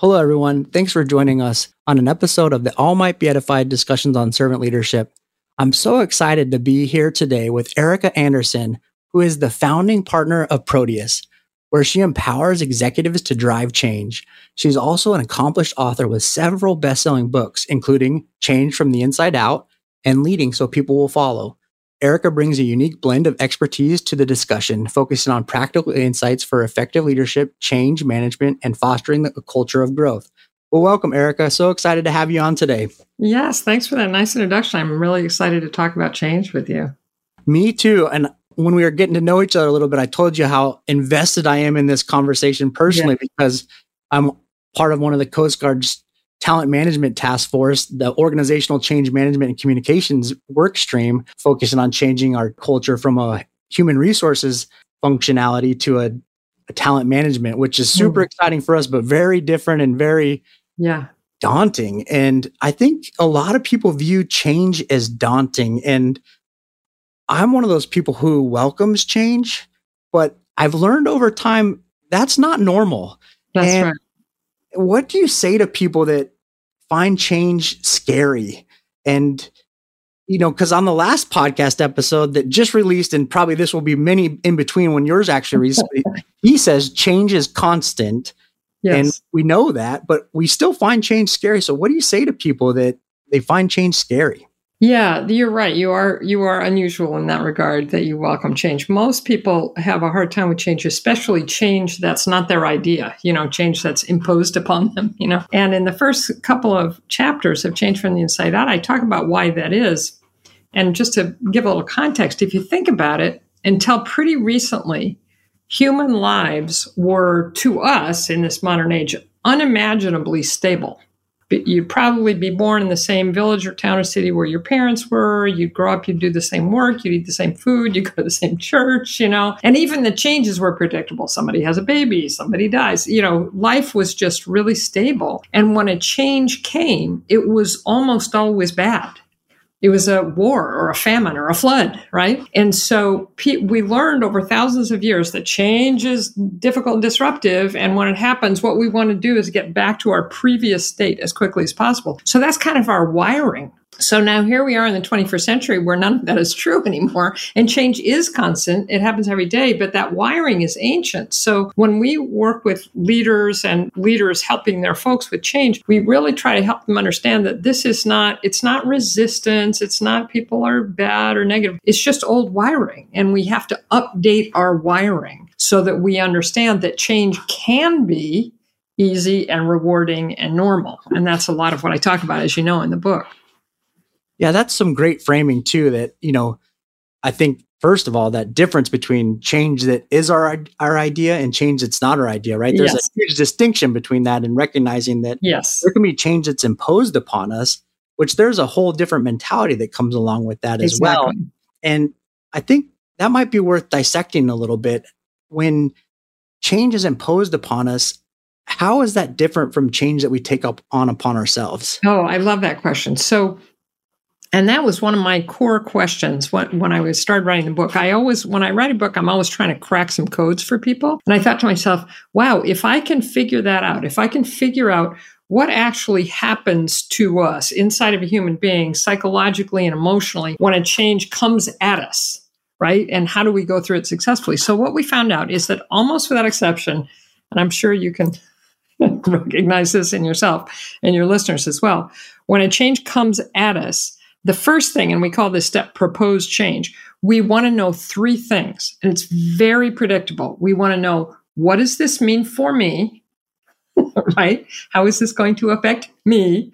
Hello, everyone. Thanks for joining us on an episode of the All Might Be Edified discussions on servant leadership. I'm so excited to be here today with Erika Andersen, who is the founding partner of Proteus, where she empowers executives to drive change. She's also an accomplished author with several best selling books, including Change from the Inside Out and Leading So People Will Follow. Erika brings a unique blend of expertise to the discussion, focusing on practical insights for effective leadership, change management, and fostering a culture of growth. Well, welcome, Erika. So excited to have you on today. Yes, thanks for that nice introduction. I'm really excited to talk about change with you. Me too. And when we were getting to know each other a little bit, I told you how invested I am in this conversation personally yeah. because I'm part of one of the Coast Guard's talent management task force, the organizational change management and communications work stream, focusing on changing our culture from a human resources functionality to a, a talent management, which is super mm. exciting for us, but very different and very yeah daunting. And I think a lot of people view change as daunting. And I'm one of those people who welcomes change, but I've learned over time that's not normal. That's and right what do you say to people that find change scary? And you know because on the last podcast episode that just released and probably this will be many in between when yours actually released he says change is constant yes. and we know that but we still find change scary. So what do you say to people that they find change scary yeah, you're right. You are you are unusual in that regard that you welcome change. Most people have a hard time with change, especially change that's not their idea, you know, change that's imposed upon them, you know. And in the first couple of chapters of Change from the Inside Out, I talk about why that is. And just to give a little context, if you think about it, until pretty recently, human lives were to us in this modern age unimaginably stable you'd probably be born in the same village or town or city where your parents were. You'd grow up, you'd do the same work, you'd eat the same food, you'd go to the same church, you know. And even the changes were predictable. Somebody has a baby, somebody dies. You know, life was just really stable. And when a change came, it was almost always bad it was a war or a famine or a flood, right? And so we learned over thousands of years that change is difficult and disruptive. And when it happens, what we want to do is get back to our previous state as quickly as possible. So that's kind of our wiring. So now here we are in the 21st century where none of that is true anymore. And change is constant. It happens every day, but that wiring is ancient. So when we work with leaders and leaders helping their folks with change, we really try to help them understand that this is not, it's not resistance. It's not people are bad or negative. It's just old wiring. And we have to update our wiring so that we understand that change can be easy and rewarding and normal. And that's a lot of what I talk about, as you know, in the book. Yeah, that's some great framing too. That you know, I think first of all that difference between change that is our our idea and change that's not our idea. Right? There's yes. a huge distinction between that and recognizing that yes, there can be change that's imposed upon us, which there's a whole different mentality that comes along with that as well. And I think that might be worth dissecting a little bit when change is imposed upon us how is that different from change that we take up on upon ourselves oh i love that question so and that was one of my core questions when, when I was started writing the book. I always, when I write a book, I'm always trying to crack some codes for people. And I thought to myself, wow, if I can figure that out, if I can figure out what actually happens to us inside of a human being psychologically and emotionally when a change comes at us, right? And how do we go through it successfully? So what we found out is that almost without exception, and I'm sure you can recognize this in yourself and your listeners as well, when a change comes at us, the first thing, and we call this step proposed change, we want to know three things, and it's very predictable. We want to know what does this mean for me? right? How is this going to affect me?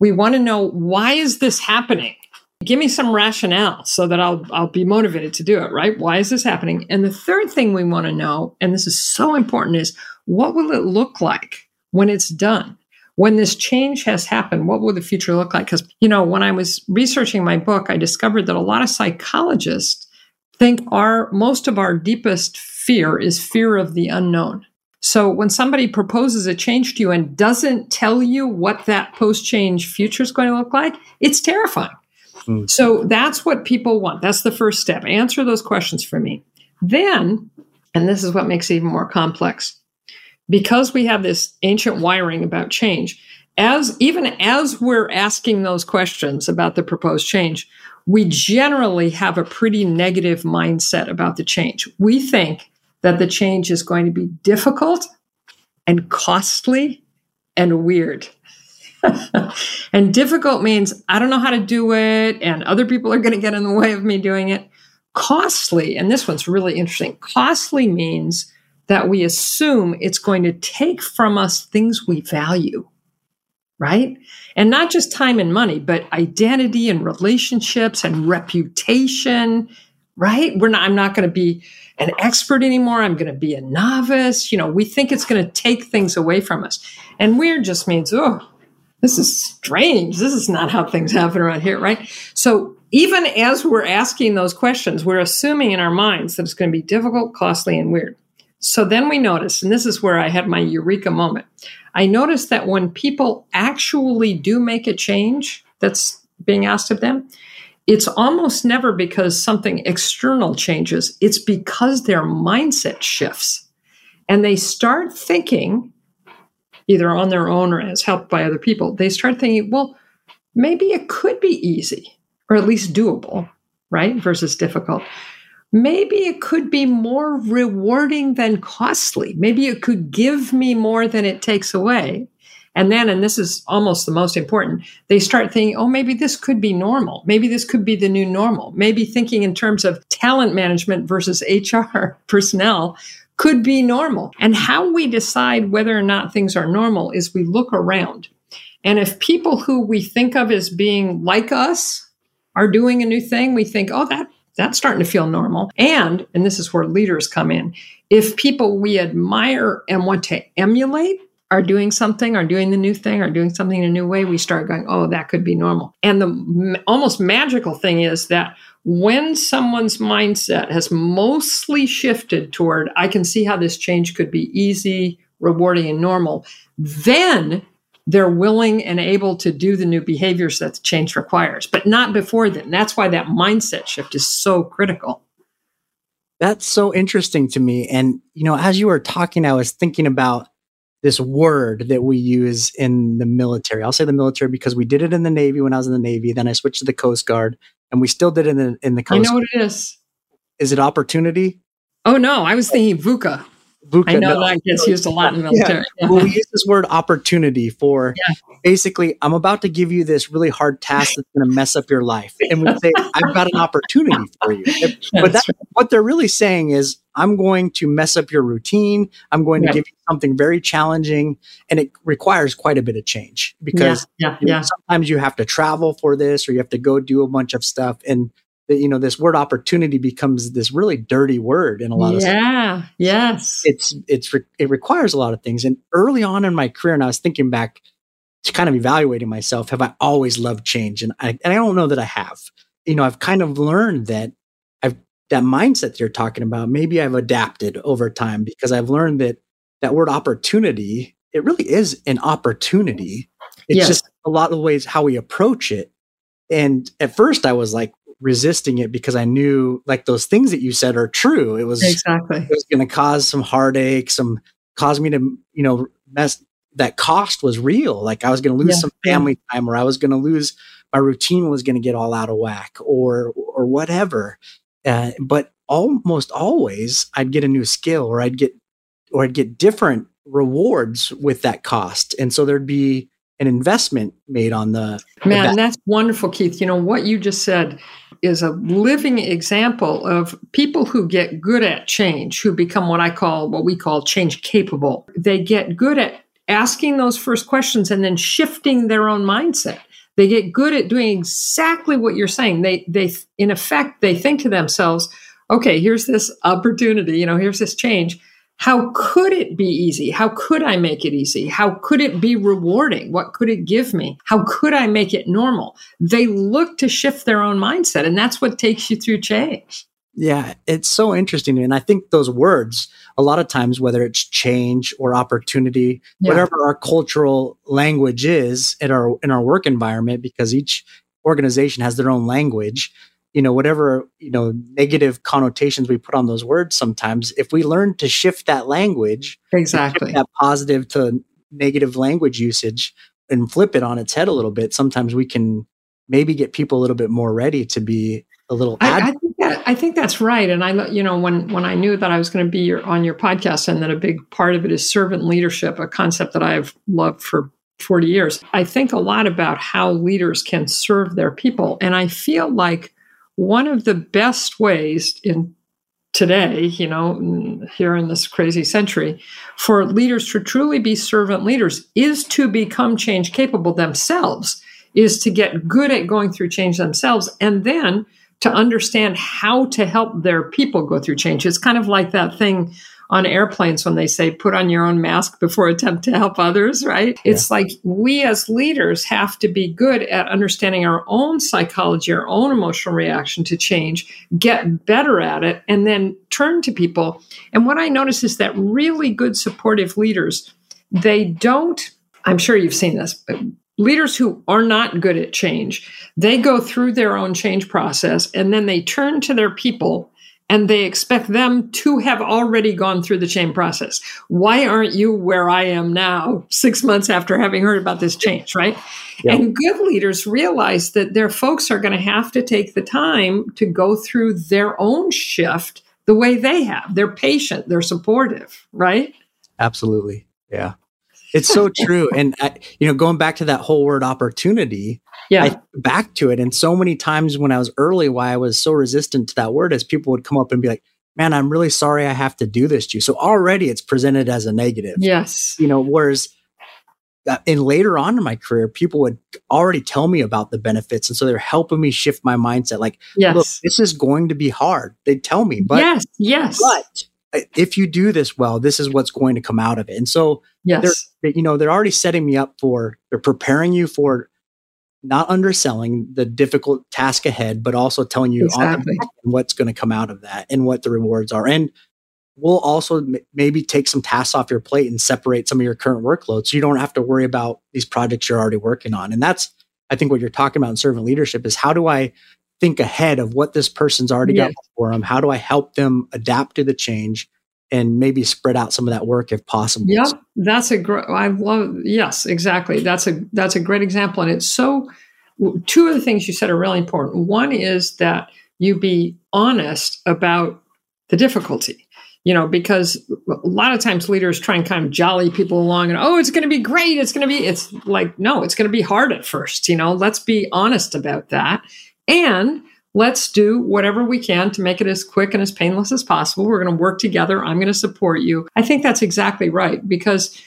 We want to know why is this happening? Give me some rationale so that I'll I'll be motivated to do it, right? Why is this happening? And the third thing we want to know, and this is so important, is what will it look like when it's done? When this change has happened, what will the future look like? Because, you know, when I was researching my book, I discovered that a lot of psychologists think our most of our deepest fear is fear of the unknown. So when somebody proposes a change to you and doesn't tell you what that post change future is going to look like, it's terrifying. Mm. So that's what people want. That's the first step. Answer those questions for me. Then, and this is what makes it even more complex, because we have this ancient wiring about change, as even as we're asking those questions about the proposed change, we generally have a pretty negative mindset about the change. We think that the change is going to be difficult and costly and weird. and difficult means I don't know how to do it, and other people are going to get in the way of me doing it. Costly, and this one's really interesting. Costly means that we assume it's going to take from us things we value, right? And not just time and money, but identity and relationships and reputation, right? We're not, I'm not going to be an expert anymore. I'm going to be a novice. You know, we think it's going to take things away from us. And weird just means, oh, this is strange. This is not how things happen around here, right? So even as we're asking those questions, we're assuming in our minds that it's going to be difficult, costly, and weird. So then we notice, and this is where I had my eureka moment. I noticed that when people actually do make a change that's being asked of them, it's almost never because something external changes, it's because their mindset shifts. And they start thinking, either on their own or as helped by other people, they start thinking, well, maybe it could be easy or at least doable, right? Versus difficult. Maybe it could be more rewarding than costly. Maybe it could give me more than it takes away. And then, and this is almost the most important, they start thinking, oh, maybe this could be normal. Maybe this could be the new normal. Maybe thinking in terms of talent management versus HR personnel could be normal. And how we decide whether or not things are normal is we look around. And if people who we think of as being like us are doing a new thing, we think, oh, that that's starting to feel normal. And, and this is where leaders come in. If people we admire and want to emulate are doing something, are doing the new thing, are doing something in a new way, we start going, oh, that could be normal. And the m- almost magical thing is that when someone's mindset has mostly shifted toward, I can see how this change could be easy, rewarding, and normal, then they're willing and able to do the new behaviors that the change requires, but not before then. That's why that mindset shift is so critical. That's so interesting to me. And, you know, as you were talking, I was thinking about this word that we use in the military. I'll say the military because we did it in the Navy when I was in the Navy. Then I switched to the Coast Guard, and we still did it in the, in the Coast. I know what it is. Is it opportunity? Oh no, I was thinking VUCA. VUCA. I know no. that gets used a lot in the military. Yeah. well, we use this word opportunity for yeah. basically, I'm about to give you this really hard task that's going to mess up your life. And we say, I've got an opportunity for you. But that, right. what they're really saying is, I'm going to mess up your routine. I'm going to give you something very challenging. And it requires quite a bit of change because yeah. Yeah. sometimes you have to travel for this or you have to go do a bunch of stuff. And that you know this word opportunity becomes this really dirty word in a lot of yeah stuff. yes. it's it's it requires a lot of things. And early on in my career and i was thinking back to kind of evaluating myself have i always loved change? And i and i don't know that i have. You know i've kind of learned that i've that mindset that you're talking about maybe i've adapted over time because i've learned that that word opportunity it really is an opportunity. It's yes. just a lot of ways how we approach it. And at first i was like resisting it because I knew like those things that you said are true. It was exactly it was going to cause some heartache, some cause me to you know mess. That cost was real. Like I was going to lose yeah. some family time, or I was going to lose my routine was going to get all out of whack, or or whatever. Uh, but almost always, I'd get a new skill, or I'd get or I'd get different rewards with that cost, and so there'd be an investment made on the man the that's wonderful keith you know what you just said is a living example of people who get good at change who become what i call what we call change capable. They get good at asking those first questions and then shifting their own mindset. They get good at doing exactly what you're saying. They they in effect they think to themselves okay here's this opportunity you know here's this change how could it be easy? How could I make it easy? How could it be rewarding? What could it give me? How could I make it normal? They look to shift their own mindset, and that's what takes you through change. Yeah, it's so interesting. And I think those words, a lot of times, whether it's change or opportunity, yeah. whatever our cultural language is in our in our work environment, because each organization has their own language, you know, whatever, you know, negative connotations we put on those words sometimes, if we learn to shift that language, exactly. that positive to negative language usage and flip it on its head a little bit, sometimes we can maybe get people a little bit more ready to be a little I, I, think that, I think that's right. And i you know when when i knew that i was going to be your, on your podcast and that a big part of it is servant leadership a concept that i've loved for 40 years i think a lot about how leaders can serve their people. And i feel like one of the best ways in today, you know, here in this crazy century, for leaders to truly be servant leaders is to become change capable themselves, is to get good at going through change themselves, and then to understand how to help their people go through change. It's kind of like that thing on airplanes when they say put on your own mask before attempt to help others, right? Yeah. It's like we as leaders have to be good at understanding our own psychology, our own emotional reaction to change, get better at it, and then turn to people. And what I notice is that really good supportive leaders, they don't, I'm sure you've seen this, but leaders who are not good at change, they go through their own change process and then they turn to their people and they expect them to have already gone through the change process. Why aren't you where I am now, six months after having heard about this change, right? Yep. And good leaders realize that their folks are going to have to take the time to go through their own shift the way they have. They're patient, they're supportive, right? Absolutely. Yeah. It's so true. And, I, you know, going back to that whole word opportunity, yeah. I back to it. And so many times when I was early, why I was so resistant to that word is people would come up and be like, man, I'm really sorry I have to do this to you. So already it's presented as a negative. Yes. You know, whereas uh, in later on in my career, people would already tell me about the benefits. And so they're helping me shift my mindset. Like, yes. look, this is going to be hard. They tell me, but yes, yes. But if you do this well, this is what's going to come out of it. And so, yes, they're, you know, they're already setting me up for, they're preparing you for not underselling the difficult task ahead, but also telling you exactly. what's going to come out of that and what the rewards are. And we'll also m- maybe take some tasks off your plate and separate some of your current workload so you don't have to worry about these projects you're already working on. And that's, I think, what you're talking about in servant leadership is how do I think ahead of what this person's already got for them? How do I help them adapt to the change? and maybe spread out some of that work if possible. Yeah, that's a great. I love. Yes, exactly. That's a that's a great example, and it's so. Two of the things you said are really important. One is that you be honest about the difficulty. You know, because a lot of times leaders try and kind of jolly people along and, oh, it's going to be great. It's going to be, it's like, no, it's going to be hard at first. You know, let's be honest about that. And let's do whatever we can to make it as quick and as painless as possible. We're going to work together. I'm going to support you. I think that's exactly right because,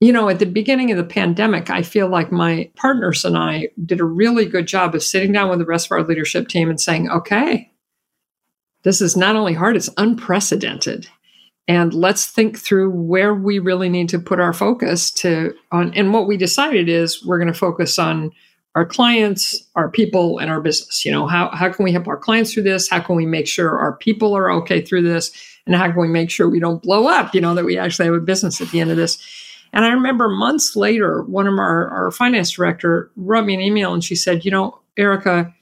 you know, at the beginning of the pandemic, I feel like my partners and I did a really good job of sitting down with the rest of our leadership team and saying, okay, this is not only hard, it's unprecedented. And let's think through where we really need to put our focus to on and what we decided is we're going to focus on our clients, our people, and our business. You know, how, how can we help our clients through this? How can we make sure our people are okay through this? And how can we make sure we don't blow up, you know, that we actually have a business at the end of this? And I remember months later, one of our, our finance director wrote me an email and she said, you know, Erika,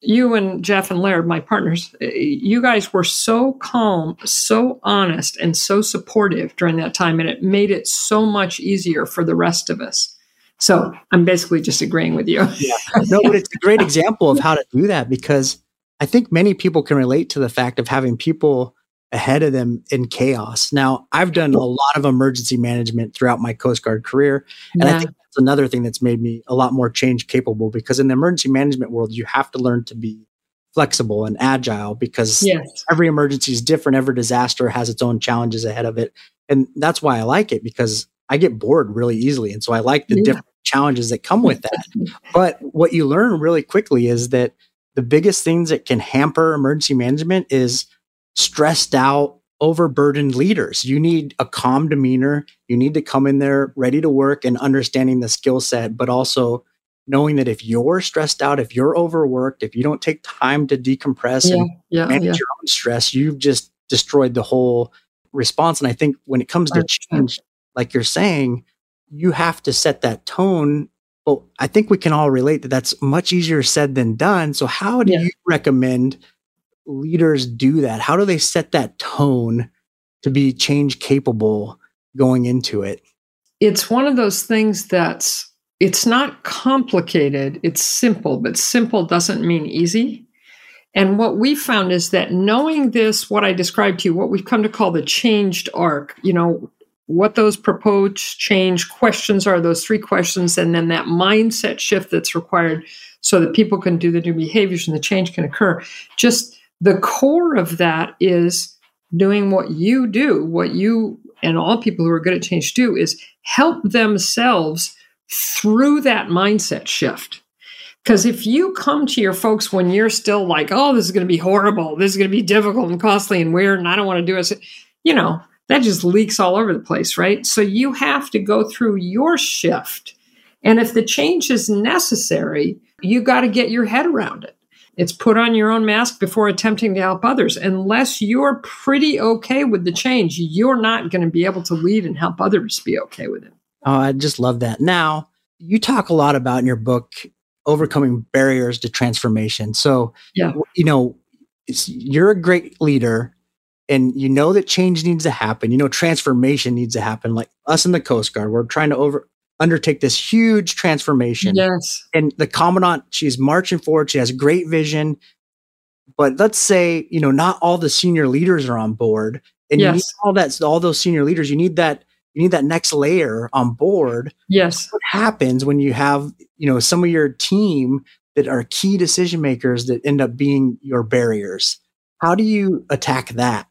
you and Jeff and Laird, my partners, eh, you guys were so calm, so honest, and so supportive during that time. And it made it so much easier for the rest of us. So I'm basically just agreeing with you. yeah. No, but it's a great example of how to do that because I think many people can relate to the fact of having people ahead of them in chaos. Now, I've done a lot of emergency management throughout my Coast Guard career. And yeah. I think that's another thing that's made me a lot more change capable because in the emergency management world, you have to learn to be flexible and agile because yes. every emergency is different. Every disaster has its own challenges ahead of it. And that's why I like it because I get bored really easily. And so I like the yeah. different challenges that come with that. but what you learn really quickly is that the biggest things that can hamper emergency management is stressed out, overburdened leaders. You need a calm demeanor. You need to come in there ready to work and understanding the skill set, but also knowing that if you're stressed out, if you're overworked, if you don't take time to decompress yeah, and yeah, manage yeah. your own stress, you've just destroyed the whole response. And I think when it comes to change, like you're saying, you have to set that tone Well, I think we can all relate that that's much easier said than done. So, how do yeah. you recommend leaders do that? How do they set that tone to be change capable going into it? It's one of those things that's it's not complicated, it's simple, but simple doesn't mean easy. And what we found is that knowing this, what I described to you, what we've come to call the changed arc, you know, what those proposed change questions are, those three questions, and then that mindset shift that's required so that people can do the new behaviors and the change can occur. Just the core of that is doing what you do, what you and all people who are good at change do is help themselves through that mindset shift. Because if you come to your folks when you're still like, oh, this is going to be horrible, this is going to be difficult and costly and weird, and I don't want to do it, you know, that just leaks all over the place, right? So you have to go through your shift. And if the change is necessary, you got to get your head around it. It's put on your own mask before attempting to help others. Unless you're pretty okay with the change, you're not going to be able to lead and help others be okay with it. Oh, I just love that. Now, you talk a lot about in your book overcoming barriers to transformation. So, yeah. you know, you're a great leader and you know that change needs to happen. You know, transformation needs to happen. Like us in the Coast Guard, we're trying to over undertake this huge transformation. Yes. And the commandant, she's marching forward. She has great vision. But let's say, you know, not all the senior leaders are on board. And yes. you need all that, all those senior leaders, you need that, you need that next layer on board. Yes. What happens when you have, you know, some of your team that are key decision makers that end up being your barriers? How do you attack that?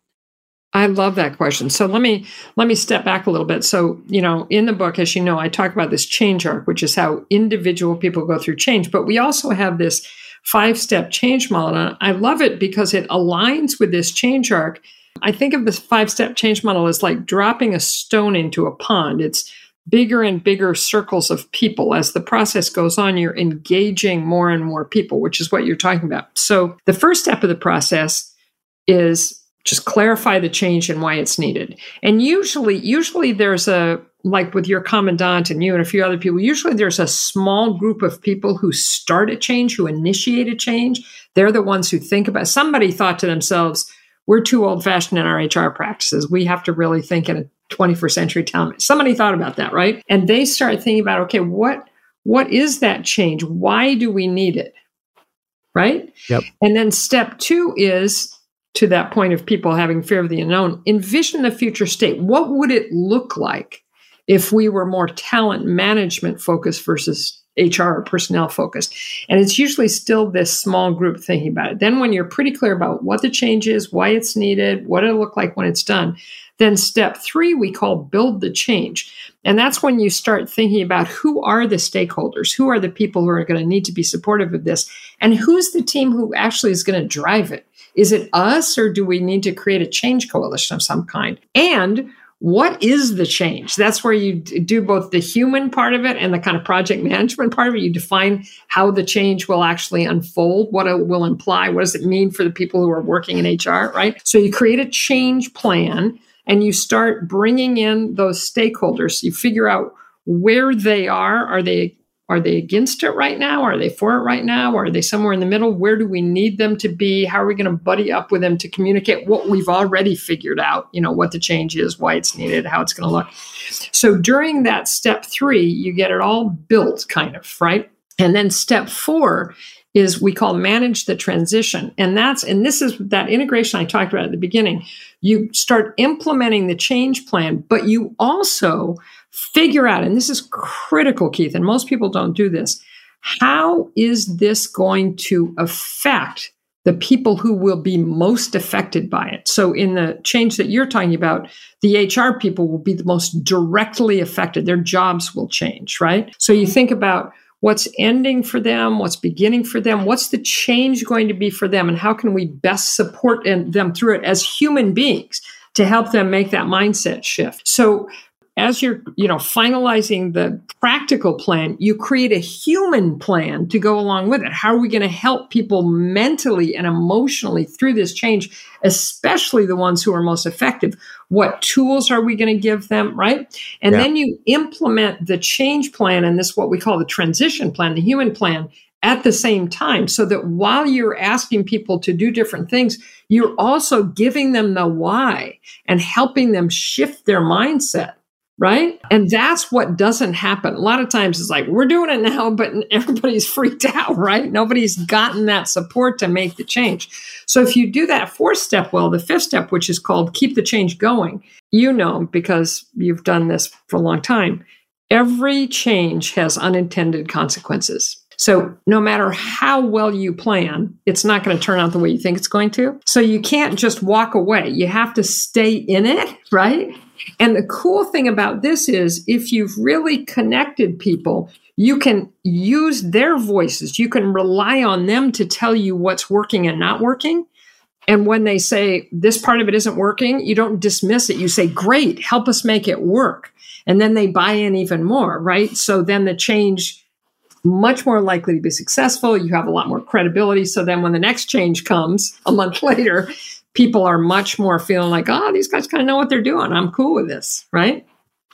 I love that question. So let me let me step back a little bit. So, you know, in the book as you know, I talk about this change arc, which is how individual people go through change, but we also have this five-step change model. And I love it because it aligns with this change arc. I think of this five-step change model as like dropping a stone into a pond. It's bigger and bigger circles of people. As the process goes on, you're engaging more and more people, which is what you're talking about. So, the first step of the process is just clarify the change and why it's needed. And usually, usually there's a like with your commandant and you and a few other people, usually there's a small group of people who start a change, who initiate a change. They're the ones who think about somebody thought to themselves, we're too old fashioned in our HR practices. We have to really think in a 21st century town. Somebody thought about that, right? And they start thinking about, okay, what what is that change? Why do we need it? Right? Yep. And then step two is to that point of people having fear of the unknown, envision the future state. What would it look like if we were more talent management focused versus HR or personnel focused? And it's usually still this small group thinking about it. Then, when you're pretty clear about what the change is, why it's needed, what it'll look like when it's done, then step three we call build the change. And that's when you start thinking about who are the stakeholders, who are the people who are going to need to be supportive of this, and who's the team who actually is going to drive it. Is it us or do we need to create a change coalition of some kind? And what is the change? That's where you do both the human part of it and the kind of project management part of it. You define how the change will actually unfold, what it will imply, what does it mean for the people who are working in HR, right? So you create a change plan and you start bringing in those stakeholders. You figure out where they are. Are they are they against it right now? Are they for it right now? Are they somewhere in the middle? Where do we need them to be? How are we going to buddy up with them to communicate what we've already figured out? You know, what the change is, why it's needed, how it's going to look. So during that step three, you get it all built, kind of, right? And then step four is we call manage the transition. And that's, and this is that integration I talked about at the beginning. You start implementing the change plan, but you also figure out, and this is critical, Keith, and most people don't do this. How is this going to affect the people who will be most affected by it? So, in the change that you're talking about, the HR people will be the most directly affected. Their jobs will change, right? So, you think about what's ending for them, what's beginning for them, what's the change going to be for them, and how can we best support them through it as human beings to help them make that mindset shift. So, as you're, you know, finalizing the practical plan, you create a human plan to go along with it. How are we going to help people mentally and emotionally through this change, especially the ones who are most effective? What tools are we going to give them, right? And yeah. then you implement the change plan and this what we call the transition plan, the human plan at the same time so that while you're asking people to do different things, you're also giving them the why and helping them shift their mindset. Right. And that's what doesn't happen. A lot of times it's like, we're doing it now, but everybody's freaked out, right? Nobody's gotten that support to make the change. So if you do that fourth step well, the fifth step, which is called keep the change going, you know, because you've done this for a long time, every change has unintended consequences so no matter how well you plan, it's not going to turn out the way you think it's going to. So you can't just walk away. You have to stay in it, right? And the cool thing about this is if you've really connected people, you can use their voices. You can rely on them to tell you what's working and not working. And when they say this part of it isn't working, you don't dismiss it. You say, great, help us make it work. And then they buy in even more, right? So then the change much more likely to be successful. You have a lot more credibility. So then when the next change comes a month later, people are much more feeling like, oh, these guys kind of know what they're doing. I'm cool with this. Right.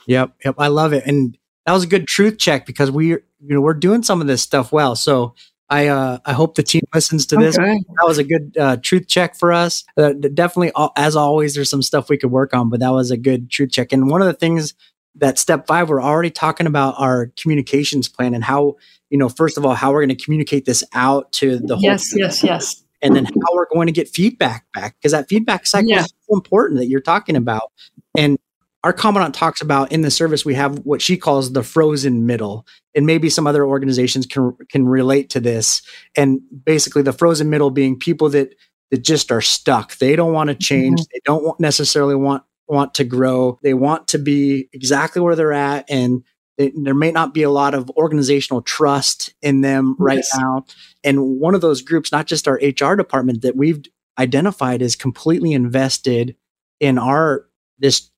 Yep. Yep. I love it. And that was a good truth check because we, you know, we're doing some of this stuff well. So I, uh, I hope the team listens to this. Okay. That was a good uh, truth check for us. Uh, definitely, as always, there's some stuff we could work on, but that was a good truth check. And one of the things that step five, we're already talking about our communications plan and how, you know, first of all, how we're going to communicate this out to the whole. Yes, yes, yes. And then how we're going to get feedback back because that feedback cycle yeah. is so important that you're talking about. And our commandant talks about in the service we have what she calls the frozen middle and maybe some other organizations can can relate to this and basically the frozen middle being people that that just are stuck they don't want to change mm-hmm. they don't necessarily want want to grow. They want to be exactly where they're at. And they, there may not be a lot of organizational trust in them right yes. now. And one of those groups, not just our HR department that we've identified is completely invested in our, this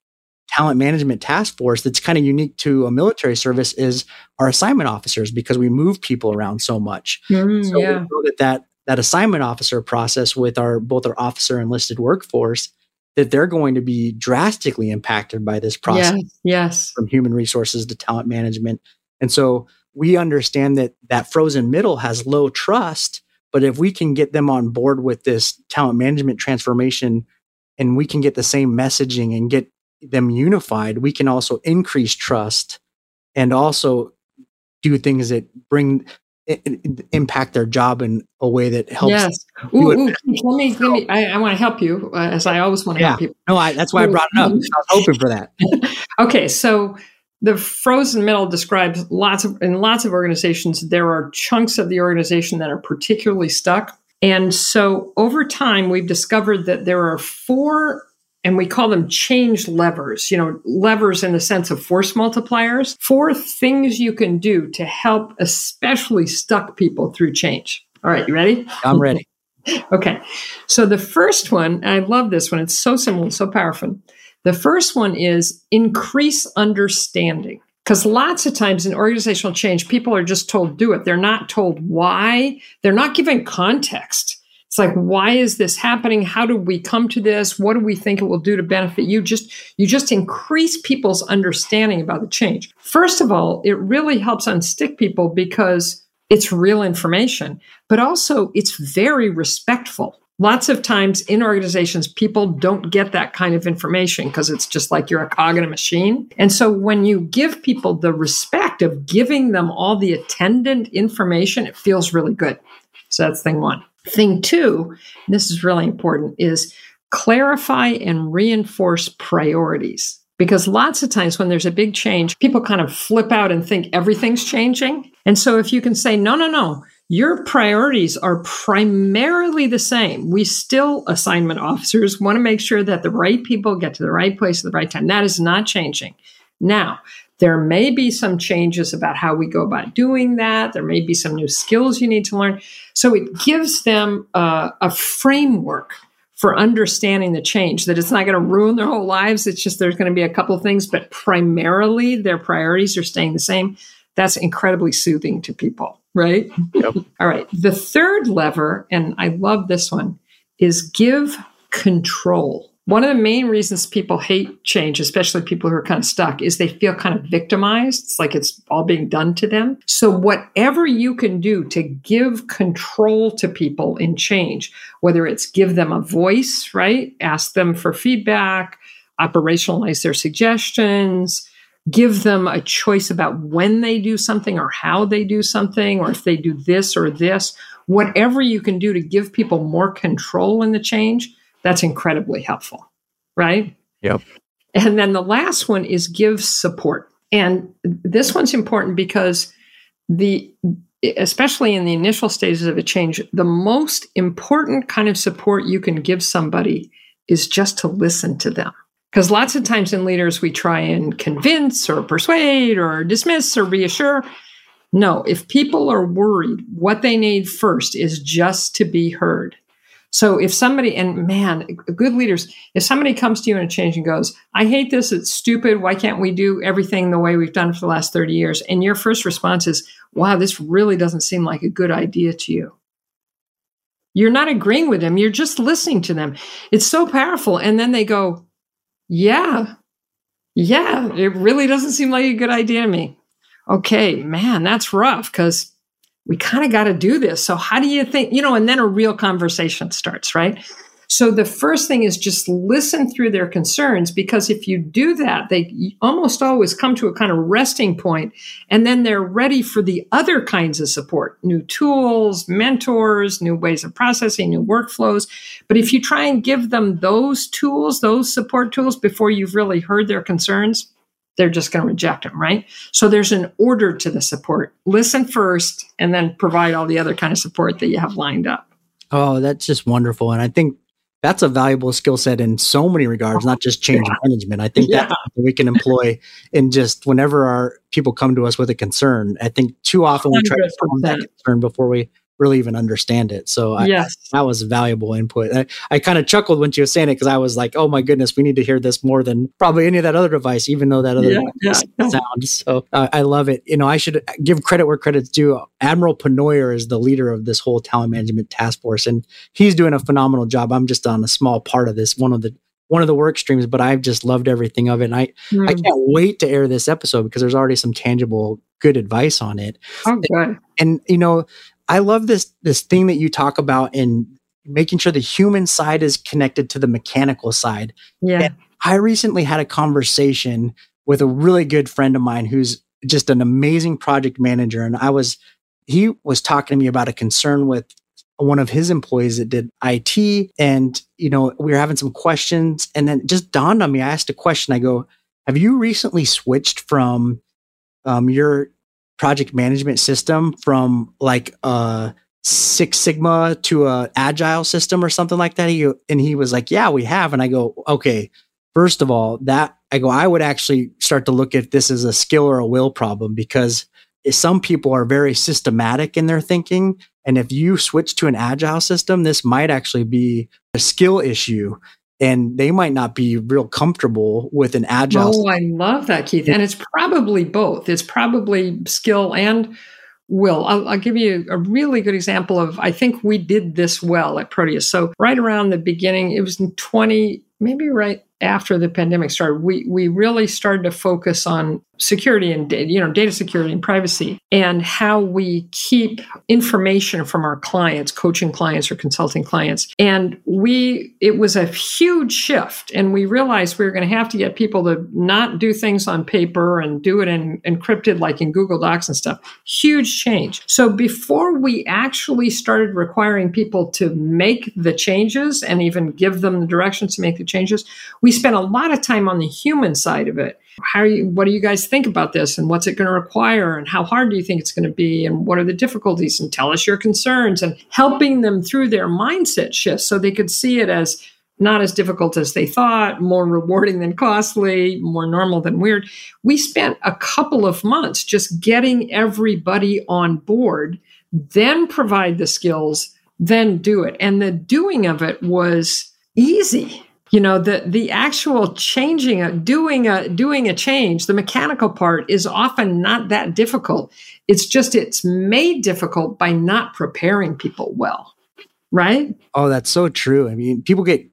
talent management task force that's kind of unique to a military service is our assignment officers because we move people around so much. Mm, so yeah. we know that, that that assignment officer process with our both our officer enlisted workforce that they're going to be drastically impacted by this process. Yes, yes. From human resources to talent management. And so we understand that that frozen middle has low trust, but if we can get them on board with this talent management transformation and we can get the same messaging and get them unified, we can also increase trust and also do things that bring impact their job in a way that helps. Yes. Ooh, ooh, let me, let me, I, I want to help you uh, as I always want to yeah. help people. No, I, that's why I brought it up. I was hoping for that. okay. So the frozen middle describes lots of, in lots of organizations, there are chunks of the organization that are particularly stuck. And so over time, we've discovered that there are four and we call them change levers, you know, levers in the sense of force multipliers, four things you can do to help especially stuck people through change. All right, you ready? I'm ready. okay. So the first one, I love this one, it's so simple so powerful. The first one is increase understanding. Because lots of times in organizational change, people are just told do it. They're not told why. They're not given context. It's like, why is this happening? How do we come to this? What do we think it will do to benefit you? Just you just increase people's understanding about the change. First of all, it really helps unstick people because it's real information, but also it's very respectful. Lots of times in organizations, people don't get that kind of information because it's just like you're a cog in a machine. And so when you give people the respect of giving them all the attendant information, it feels really good. So that's thing one. Thing two, this is really important, is clarify and reinforce priorities. Because lots of times when there's a big change, people kind of flip out and think everything's changing. And so if you can say, no, no, no, your priorities are primarily the same. We still, assignment officers, want to make sure that the right people get to the right place at the right time. That is not changing. Now, there may be some changes about how we go about doing that. There may be some new skills you need to learn. So it gives them uh, a framework for understanding the change, that it's not going to ruin their whole lives. It's just there's going to be a couple of things, but primarily their priorities are staying the same. That's incredibly soothing to people, right? Yep. All right. The third lever, and I love this one, is give control. One of the main reasons people hate change, especially people who are kind of stuck, is they feel kind of victimized. It's like it's all being done to them. So, whatever you can do to give control to people in change, whether it's give them a voice, right? Ask them for feedback, operationalize their suggestions, give them a choice about when they do something or how they do something, or if they do this or this, whatever you can do to give people more control in the change that's incredibly helpful, right? Yep. And then the last one is give support. And this one's important because the especially in the initial stages of a change, the most important kind of support you can give somebody is just to listen to them. Because lots of times in leaders, we try and convince or persuade or dismiss or reassure. No, if people are worried, what they need first is just to be heard. So if somebody, and man, good leaders, if somebody comes to you in a change and goes, I hate this, it's stupid, why can't we do everything the way we've done for the last 30 years? And your first response is, wow, this really doesn't seem like a good idea to you. You're not agreeing with them, you're just listening to them. It's so powerful. And then they go, yeah, yeah, it really doesn't seem like a good idea to me. Okay, man, that's rough because we kind of got to do this. So, how do you think, you know, and then a real conversation starts, right? So, the first thing is just listen through their concerns because if you do that, they almost always come to a kind of resting point and then they're ready for the other kinds of support new tools, mentors, new ways of processing, new workflows. But if you try and give them those tools, those support tools before you've really heard their concerns, they're just going to reject them, right? So there's an order to the support. Listen first and then provide all the other kind of support that you have lined up. Oh, that's just wonderful. And I think that's a valuable skill set in so many regards, not just change yeah. management. I think yeah. that we can employ in just whenever our people come to us with a concern. I think too often 100%. we try to solve that concern before we really even understand it. So yes. I, that was valuable input. I, I kind of chuckled when she was saying it because I was like, oh my goodness, we need to hear this more than probably any of that other device, even though that other yeah, yeah. sounds. So uh, I love it. You know, I should give credit where credit's due. Admiral Penoyer is the leader of this whole talent management task force, and he's doing a phenomenal job. I'm just on a small part of this, one of the one of the work streams, but I've just loved everything of it. And I, mm. I can't wait to air this episode because there's already some tangible good advice on it. Okay. And, and you know, I love this this thing that you talk about in making sure the human side is connected to the mechanical side. Yeah. And I recently had a conversation with a really good friend of mine who's just an amazing project manager and I was he was talking to me about a concern with one of his employees that did IT and you know we were having some questions and then just dawned on me I asked a question I go have you recently switched from um, your project management system from like a Six Sigma to a agile system or something like that? He, and he was like, yeah, we have. And I go, okay, first of all, that I go, I would actually start to look at this as a skill or a will problem because some people are very systematic in their thinking. And if you switch to an agile system, this might actually be a skill issue and they might not be real comfortable with an agile. Oh, I love that, Keith. And it's probably both. It's probably skill and will. I'll, I'll, give you a really good example of, I think we did this well at Proteus. So, right around the beginning, it was in 20, maybe right after the pandemic started, we we really started to focus on security and you know, data security and privacy and how we keep information from our clients, coaching clients or consulting clients. And we it was a huge shift and we realized we were going to have to get people to not do things on paper and do it in encrypted like in Google Docs and stuff. Huge change. So before we actually started requiring people to make the changes and even give them the directions to make the changes, we spent a lot of time on the human side of it. How you, what do you guys think about this? And what's it going to require? And how hard do you think it's going to be? And what are the difficulties? And tell us your concerns and helping them through their mindset shift so they could see it as not as difficult as they thought, more rewarding than costly, more normal than weird. We spent a couple of months just getting everybody on board, then provide the skills, then do it. And the doing of it was easy you know the the actual changing a doing a doing a change the mechanical part is often not that difficult. It's just it's made difficult by not preparing people well right? Oh that's so true. I mean people get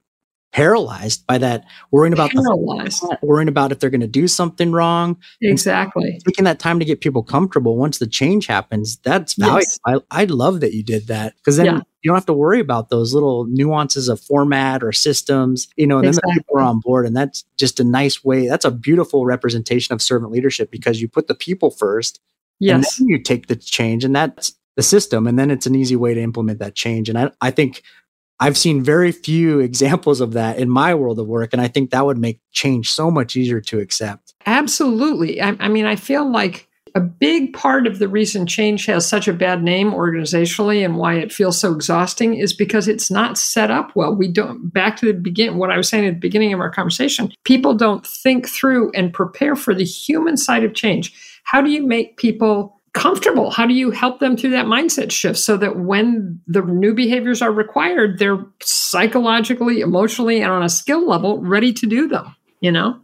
paralyzed by that worrying about paralyzed. The, worrying about if they're going to do something wrong exactly taking that time to get people comfortable once the change happens that's valuable yes. I, I love that you did that because then yeah. you don't have to worry about those little nuances of format or systems you know and then the people are on board and that's just a nice way that's a beautiful representation of servant leadership because you put the people first yes and then you take the change and that's the system and then it's an easy way to implement that change and i, I think I've seen very few examples of that in my world of work. And I think that would make change so much easier to accept. Absolutely. I, I, mean, I feel like a big part of the reason change has such a bad name organizationally and why it feels so exhausting is because it's not set up well. We don't, back to the beginning, what I was saying at the beginning of our conversation, people don't think through and prepare for the human side of change. How do you make people comfortable? How do you help them through that mindset shift so that when the new behaviors are required, they're psychologically, emotionally, and on a skill level ready to do them? You know?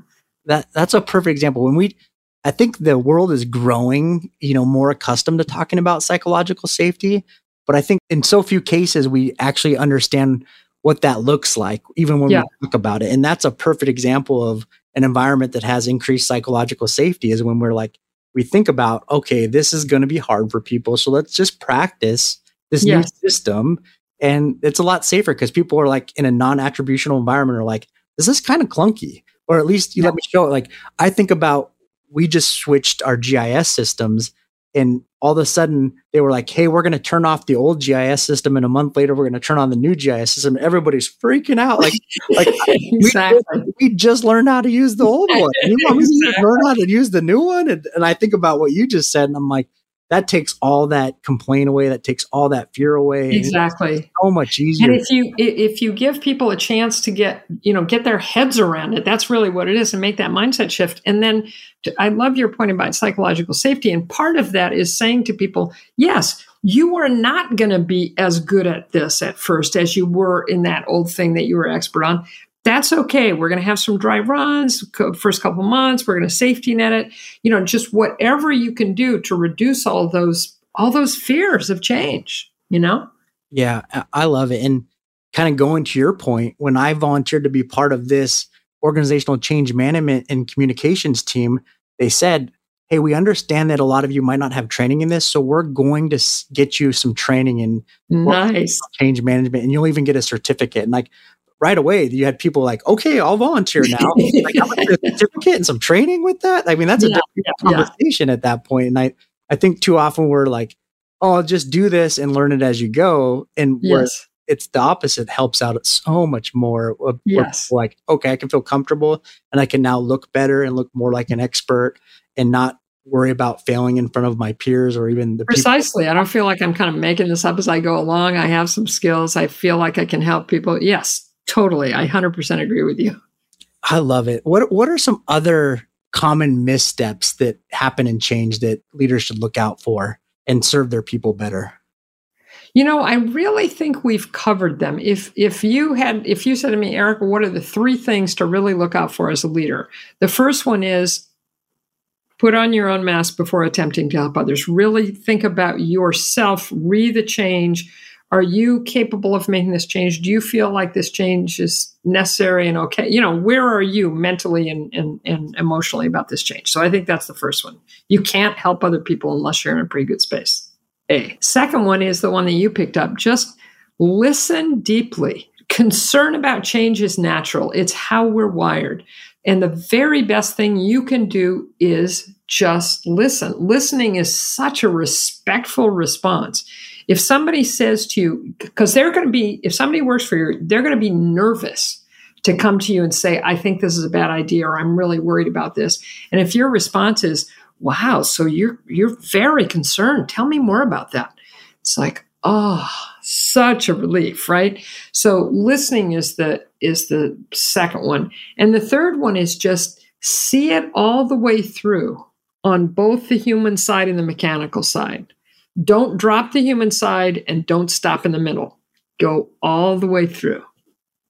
That that's a perfect example. When we I think the world is growing, you know, more accustomed to talking about psychological safety. But I think in so few cases we actually understand what that looks like, even when yeah. we talk about it. And that's a perfect example of an environment that has increased psychological safety is when we're like, we think about, okay, this is going to be hard for people. So let's just practice this yes. new system. And it's a lot safer because people are like in a non attributional environment are like, this is kind of clunky. Or at least you yeah. let me show it. Like, I think about we just switched our GIS systems and all of a sudden they were like, "Hey, we're going to turn off the old GIS system, and a month later we're going to turn on the new GIS system." Everybody's freaking out, like, like exactly. we, just, we, just, learned how to use the old one. You know, exactly. learn how to use the new one, and, and I think about what you just said, and I'm like, that takes all that complaint away that takes all that fear away exactly. so much easier. and if you if you give people a chance to get you know get their heads around it that's really what it is and make that mindset shift. And then i love your point about psychological safety and part of that is saying to people yes you are not going to be as good at this at first as you were in that old thing that you were expert on that's okay. We're going to have some dry runs first couple months. We're going to safety net it. You know, just whatever you can do to reduce all those all those fears of change. You know. Yeah, I love it. And kind of going to your point, when I volunteered to be part of this organizational change management and communications team, they said, Hey, we understand that a lot of you might not have training in this. So we're going to get you some training in nice. change management and you'll even get a certificate. And like, right away you had people like, okay, I'll volunteer now. like, I'm a certificate and some training with that. I mean, that's yeah, a yeah, conversation yeah. at that point. And I, I think too often we're like, oh, just do this and learn it as you go. And yes. it's the opposite helps out so much more. Yes. Like, okay, I can feel comfortable and I can now look better and look more like an expert and not worry about failing in front of my peers or even the precisely people. i don't feel like i'm kind of making this up as i go along i have some skills i feel like i can help people yes Totally. I 100% agree with you. I love it. What what are some other common missteps that happen in change that leaders should look out for and serve their people better? You know, I really think we've covered them. If if you had if you said to me, Erika, what are the three things to really look out for as a leader? The first one is put on your own mask before attempting to help others. Really think about yourself, re the change, are you capable of making this change? Do you feel like this change is necessary and okay? You know, where are you mentally and, and, and emotionally about this change? So I think that's the first one. You can't help other people unless you're in a pretty good space. A. Second one is the one that you picked up. Just listen deeply. Concern about change is natural, it's how we're wired. And the very best thing you can do is just listen. Listening is such a respectful response if somebody says to you, because they're going to be, if somebody works for you, they're going to be nervous to come to you and say, I think this is a bad idea, or I'm really worried about this. And if your response is, wow, so you're you're very concerned. Tell me more about that. It's like, oh, such a relief, right? So listening is the is the second one. And the third one is just see it all the way through on both the human side and the mechanical side. Don't drop the human side and don't stop in the middle. Go all the way through.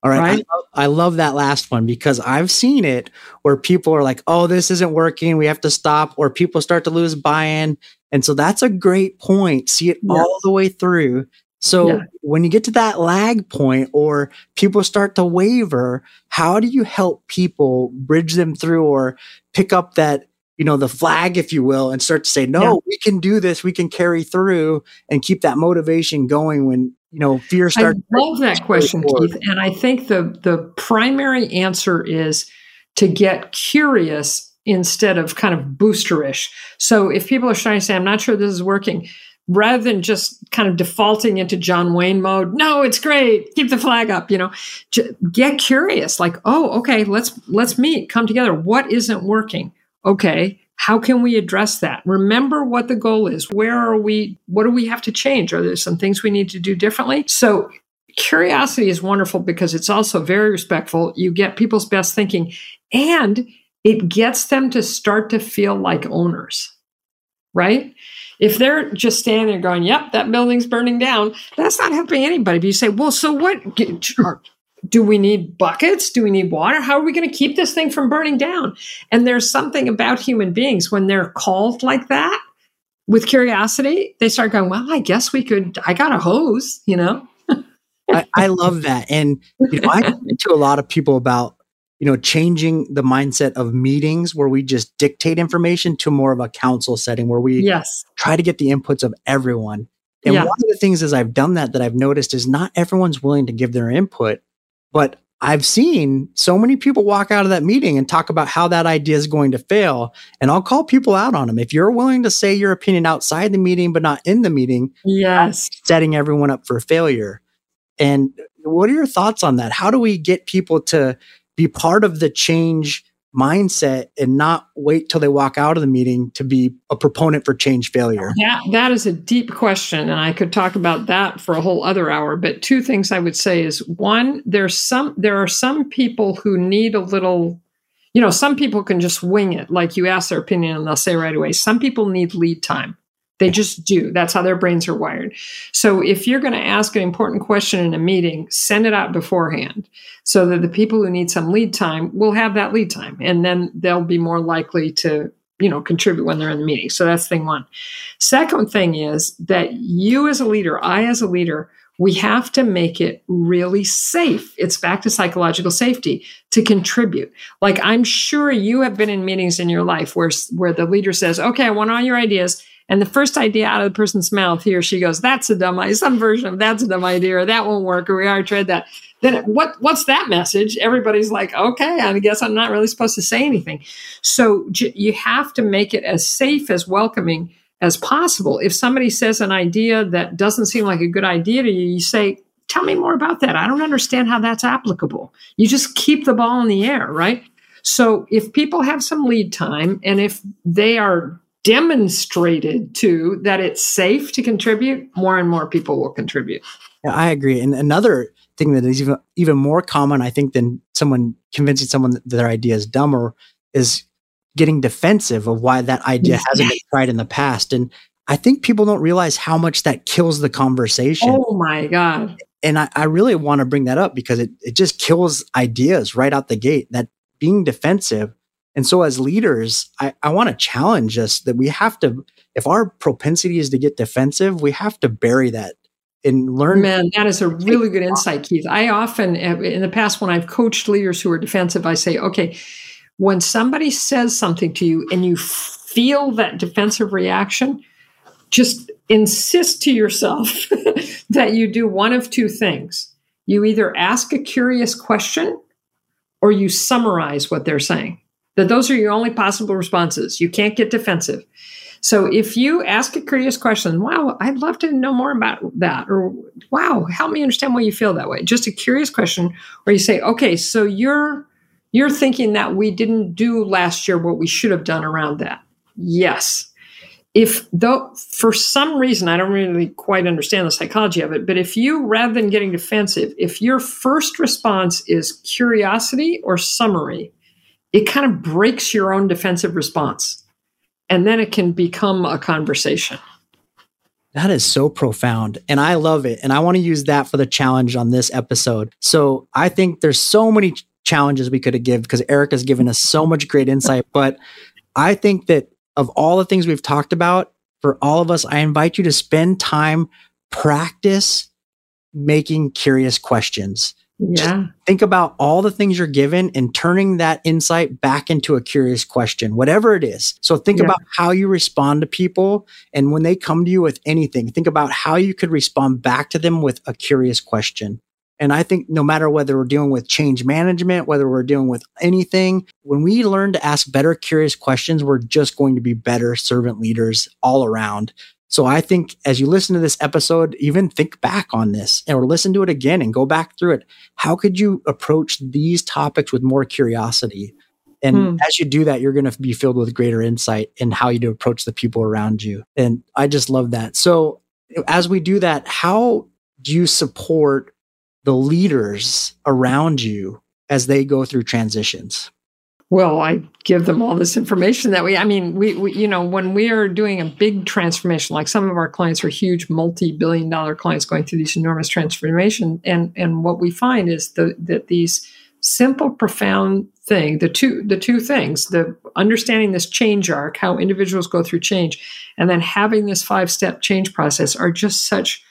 All right. right? I, love, I love that last one because I've seen it where people are like, oh, this isn't working. We have to stop, or people start to lose buy in. And so that's a great point. See it yes. all the way through. So yeah. when you get to that lag point or people start to waver, how do you help people bridge them through or pick up that, you know, the flag, if you will, and start to say, no, yeah. we can do this. We can carry through and keep that motivation going when, you know, fear starts. I love that question, forward. Keith. And I think the, the primary answer is to get curious instead of kind of boosterish. So if people are trying to say, I'm not sure this is working, rather than just kind of defaulting into John Wayne mode, no, it's great, keep the flag up, you know, get curious like, oh, okay, let's let's meet, come together. What isn't working? Okay, how can we address that? Remember what the goal is. Where are we? What do we have to change? Are there some things we need to do differently? So curiosity is wonderful because it's also very respectful. You get people's best thinking and it gets them to start to feel like owners, right? If they're just standing there going, yep, that building's burning down, that's not helping anybody. But you say, well, so what? Do we need buckets? Do we need water? How are we going to keep this thing from burning down? And there's something about human beings when they're called like that with curiosity, they start going, well, I guess we could, I got a hose, you know? I, I, love that. And you know, I talk to a lot of people about you know, changing the mindset of meetings where we just dictate information to more of a council setting where we yes. try to get the inputs of everyone. And yeah. one of the things as I've done that that I've noticed is not everyone's willing to give their input, but I've seen so many people walk out of that meeting and talk about how that idea is going to fail. And I'll call people out on them. If you're willing to say your opinion outside the meeting, but not in the meeting, yes, setting everyone up for failure. And what are your thoughts on that? How do we get people to be part of the change mindset and not wait till they walk out of the meeting to be a proponent for change failure? Yeah, that is a deep question. And I could talk about that for a whole other hour. But two things I would say is one, there's some there are some people who need a little, you know, some people can just wing it. Like you ask their opinion and they'll say right away. Some people need lead time. They just do. That's how their brains are wired. So if you're going to ask an important question in a meeting, send it out beforehand so that the people who need some lead time will have that lead time and then they'll be more likely to, you know, contribute when they're in the meeting. So that's thing 1. Second thing is that you as a leader, I as a leader, we have to make it really safe. It's back to psychological safety to contribute. Like I'm sure you have been in meetings in your life where where the leader says, "Okay, I want all your ideas." And the first idea out of the person's mouth, he or she goes, "That's a dumb idea." Some version of "That's a dumb idea," or "That won't work," or "We already tried that." Then what? What's that message? Everybody's like, "Okay, I guess I'm not really supposed to say anything." So j- you have to make it as safe as welcoming as possible. If somebody says an idea that doesn't seem like a good idea to you, you say, "Tell me more about that. I don't understand how that's applicable." You just keep the ball in the air, right? So if people have some lead time and if they are demonstrated to that it's safe to contribute, more and more people will contribute. Yeah, I agree. And another thing that is even even more common, I think, than someone convincing someone that their idea is dumber is getting defensive of why that idea hasn't been tried in the past. And I think people don't realize how much that kills the conversation. Oh my God. And I, I really want to bring that up because it, it just kills ideas right out the gate. That being defensive and so as leaders, I, I want to challenge us that we have to, if our propensity is to get defensive, we have to bury that and learn. Man, that is a really good insight, Keith. I often, eh, in the past, when I've coached leaders who are defensive, I say, okay, when somebody says something to you and you feel that defensive reaction, just insist to yourself that you do one of two things. You either ask a curious question or you summarize what they're saying that those are your only possible responses. You can't get defensive. So if you ask a curious question, wow, I'd love to know more about that, or wow, help me understand why you feel that way. Just a curious question where you say, okay, so you're you're thinking that we didn't do last year what we should have done around that. Yes. If though for some reason I don't really quite understand the psychology of it, but if you rather than getting defensive, if your first response is curiosity or summary, it kind of breaks your own defensive response. And then it can become a conversation. That is so profound. And I love it. And I want to use that for the challenge on this episode. So I think there's so many challenges we could have given because Eric has given us so much great insight. But I think that of all the things we've talked about, for all of us, I invite you to spend time, practice making curious questions. Yeah. Just think about all the things you're given and turning that insight back into a curious question, whatever it is. So think yeah. about how you respond to people. And when they come to you with anything, think about how you could respond back to them with a curious question. And I think no matter whether we're dealing with change management, whether we're dealing with anything, when we learn to ask better, curious questions, we're just going to be better servant leaders all around. So I think as you listen to this episode, even think back on this or listen to it again and go back through it. How could you approach these topics with more curiosity? And hmm. as you do that, you're going to be filled with greater insight in how you to approach the people around you. And I just love that. So as we do that, how do you support the leaders around you as they go through transitions? Well, I give them all this information that we, I mean, we, we, you know, when we are doing a big transformation, like some of our clients are huge multi-billion dollar clients going through these enormous transformation. And, and what we find is the, that these simple, profound thing, the two, the two things, the understanding this change arc, how individuals go through change, and then having this five step change process are just such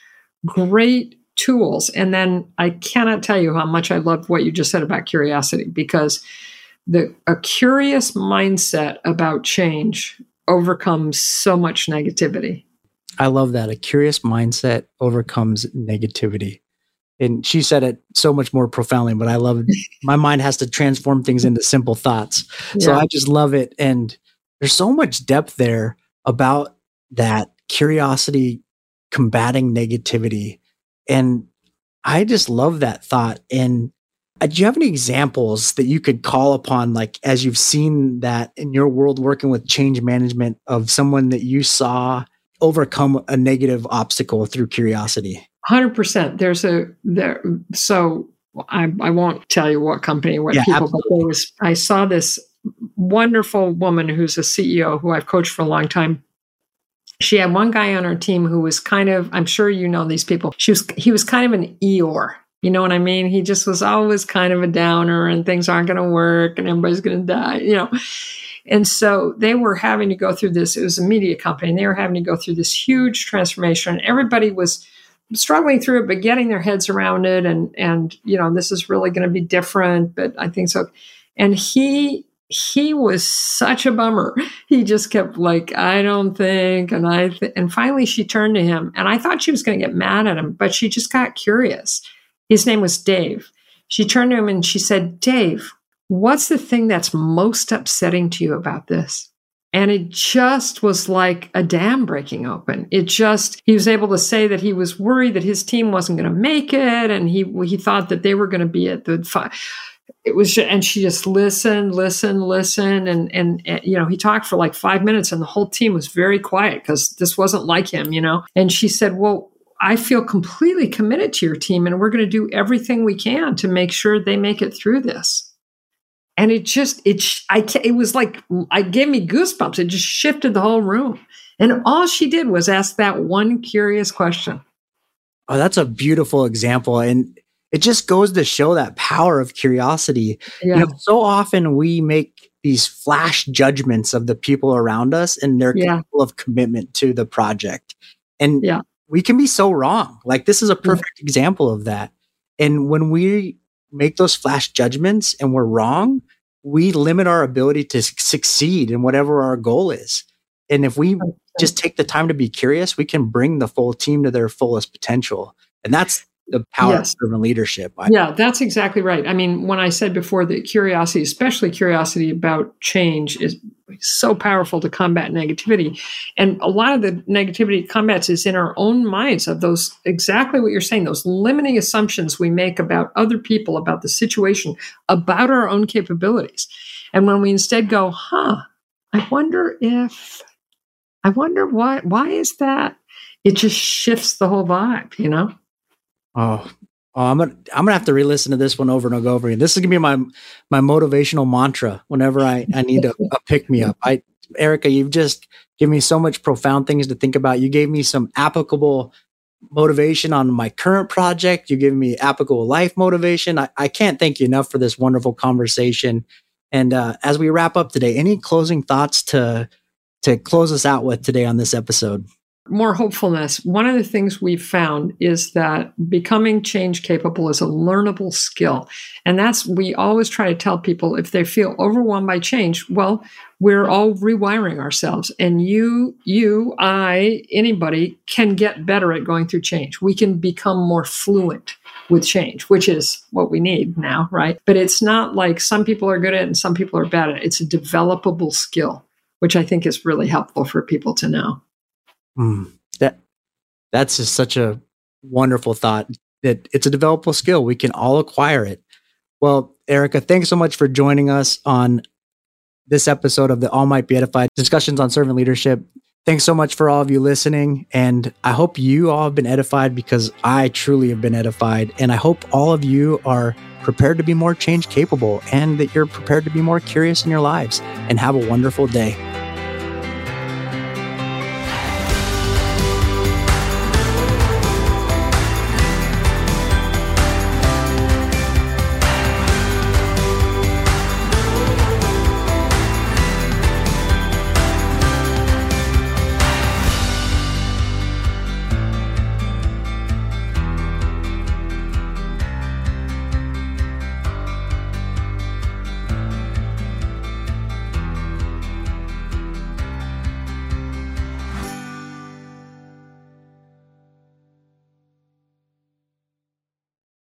great tools. And then I cannot tell you how much I love what you just said about curiosity because the a curious mindset about change overcomes so much negativity. I love that. A curious mindset overcomes negativity. And she said it so much more profoundly, but I love my mind has to transform things into simple thoughts. Yeah. So I just love it. And there's so much depth there about that curiosity combating negativity. And I just love that thought. And Uh, do you have any examples that you could call upon, like as you've seen that in your world working with change management of someone that you saw overcome a negative obstacle through curiosity? Hundred percent. There's a there. So I, I won't tell you what company, what yeah, people, absolutely. but there was. I saw this wonderful woman who's a CEO who I've coached for a long time. She had one guy on her team who was kind of. I'm sure you know these people. She was. He was kind of an Eeyore you know what I mean? He just was always kind of a downer and things aren't going to work and everybody's going to die, you know. And so they were having to go through this. It was a media company, and they were having to go through this huge transformation. Everybody was struggling through it, but getting their heads around it. And and you know, this is really going to be different. But I think so. And he he was such a bummer. He just kept like, I don't think, and I th-. and finally she turned to him, and I thought she was going to get mad at him, but she just got curious. His name was Dave. She turned to him and she said, Dave, what's the thing that's most upsetting to you about this? And it just was like a dam breaking open. It just, he was able to say that he was worried that his team wasn't going to make it. And he, he thought that they were going to be at the, five. it was, just, and she just listened, listened, listened. And, and, and, you know, he talked for like five minutes and the whole team was very quiet because this wasn't like him, you know? And she said, well, I feel completely committed to your team and we're going to do everything we can to make sure they make it through this. And it just, it, I, it was like, I gave me goosebumps. It just shifted the whole room. And all she did was ask that one curious question. Oh, that's a beautiful example. And it just goes to show that power of curiosity. Yeah. You know, so often we make these flash judgments of the people around us and their yeah. level of commitment to the project. And yeah we can be so wrong. Like this is a perfect example of that. And when we make those flash judgments and we're wrong, we limit our ability to succeed in whatever our goal is. And if we just take the time to be curious, we can bring the full team to their fullest potential. And that's the power yes. of servant leadership. I yeah, that's exactly right. I mean, when I said before that curiosity, especially curiosity about change, is so powerful to combat negativity. And a lot of the negativity combats is in our own minds of those exactly what you're saying, those limiting assumptions we make about other people, about the situation, about our own capabilities. And when we instead go, huh, I wonder if, I wonder why, why is that? It just shifts the whole vibe, you know? Oh, oh, I'm gonna I'm gonna have to re-listen to this one over and over again. This is gonna be my my motivational mantra whenever I I need a, a pick me up. I Erika, you've just given me so much profound things to think about. You gave me some applicable motivation on my current project. You give me applicable life motivation. I, I can't thank you enough for this wonderful conversation. And uh, as we wrap up today, any closing thoughts to to close us out with today on this episode? More hopefulness. One of the things we've found is that becoming change capable is a learnable skill. And that's, we always try to tell people if they feel overwhelmed by change, well, we're all rewiring ourselves. And you, you, I, anybody can get better at going through change. We can become more fluent with change, which is what we need now, right? But it's not like some people are good at it and some people are bad at it. It's a developable skill, which I think is really helpful for people to know. Mm, that that's just such a wonderful thought that it's a developable skill. We can all acquire it. Well, Erika, thanks so much for joining us on this episode of the All Might Be Edified discussions on servant leadership. Thanks so much for all of you listening. And I hope you all have been edified because I truly have been edified. And I hope all of you are prepared to be more change capable and that you're prepared to be more curious in your lives and have a wonderful day.